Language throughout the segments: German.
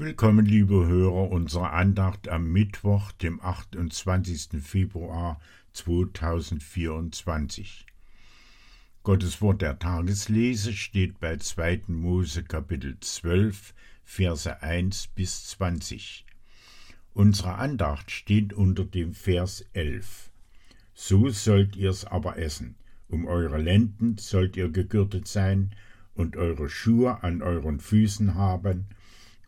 Willkommen, liebe Hörer, unserer Andacht am Mittwoch, dem 28. Februar 2024. Gottes Wort der Tageslese steht bei 2. Mose Kapitel 12, Verse 1 bis 20. Unsere Andacht steht unter dem Vers 11. So sollt ihr's aber essen, um eure Lenden sollt ihr gegürtet sein und eure Schuhe an euren Füßen haben,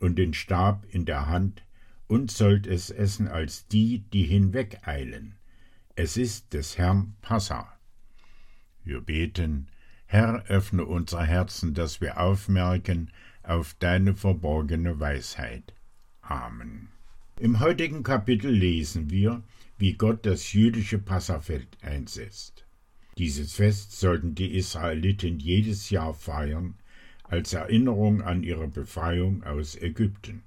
und den Stab in der Hand, und sollt es essen als die, die hinwegeilen. Es ist des Herrn Passa. Wir beten, Herr, öffne unser Herzen, dass wir aufmerken auf deine verborgene Weisheit. Amen. Im heutigen Kapitel lesen wir, wie Gott das jüdische Passafeld einsetzt. Dieses Fest sollten die Israeliten jedes Jahr feiern, als Erinnerung an ihre Befreiung aus Ägypten.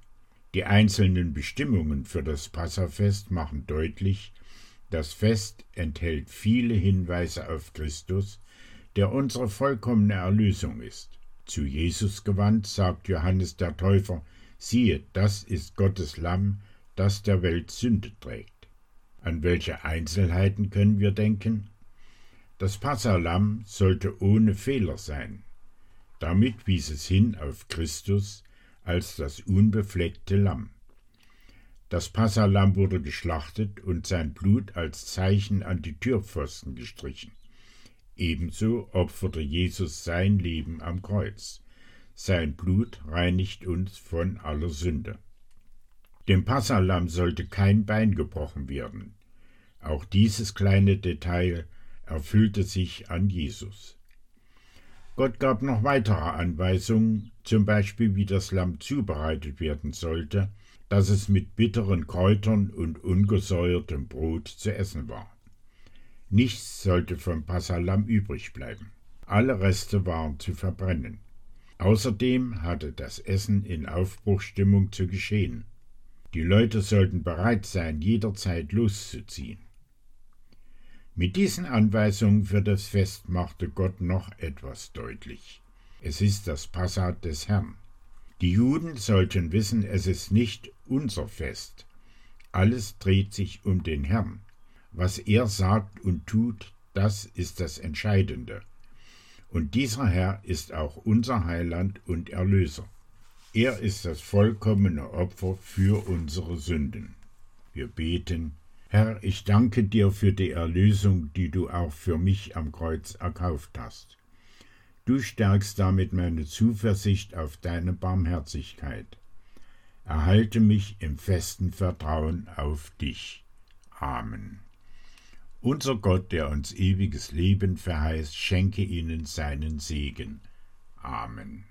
Die einzelnen Bestimmungen für das Passafest machen deutlich, das Fest enthält viele Hinweise auf Christus, der unsere vollkommene Erlösung ist. Zu Jesus gewandt sagt Johannes der Täufer, siehe, das ist Gottes Lamm, das der Welt Sünde trägt. An welche Einzelheiten können wir denken? Das Passalam sollte ohne Fehler sein. Damit wies es hin auf Christus als das unbefleckte Lamm. Das Passalam wurde geschlachtet und sein Blut als Zeichen an die Türpfosten gestrichen. Ebenso opferte Jesus sein Leben am Kreuz. Sein Blut reinigt uns von aller Sünde. Dem Passalam sollte kein Bein gebrochen werden. Auch dieses kleine Detail erfüllte sich an Jesus. Gott gab noch weitere Anweisungen, zum Beispiel wie das Lamm zubereitet werden sollte, dass es mit bitteren Kräutern und ungesäuertem Brot zu essen war. Nichts sollte vom Passalam übrig bleiben. Alle Reste waren zu verbrennen. Außerdem hatte das Essen in Aufbruchstimmung zu geschehen. Die Leute sollten bereit sein, jederzeit loszuziehen. Mit diesen Anweisungen für das Fest machte Gott noch etwas deutlich. Es ist das Passat des Herrn. Die Juden sollten wissen, es ist nicht unser Fest. Alles dreht sich um den Herrn. Was er sagt und tut, das ist das Entscheidende. Und dieser Herr ist auch unser Heiland und Erlöser. Er ist das vollkommene Opfer für unsere Sünden. Wir beten, Herr, ich danke dir für die Erlösung, die du auch für mich am Kreuz erkauft hast. Du stärkst damit meine Zuversicht auf deine Barmherzigkeit. Erhalte mich im festen Vertrauen auf dich. Amen. Unser Gott, der uns ewiges Leben verheißt, schenke ihnen seinen Segen. Amen.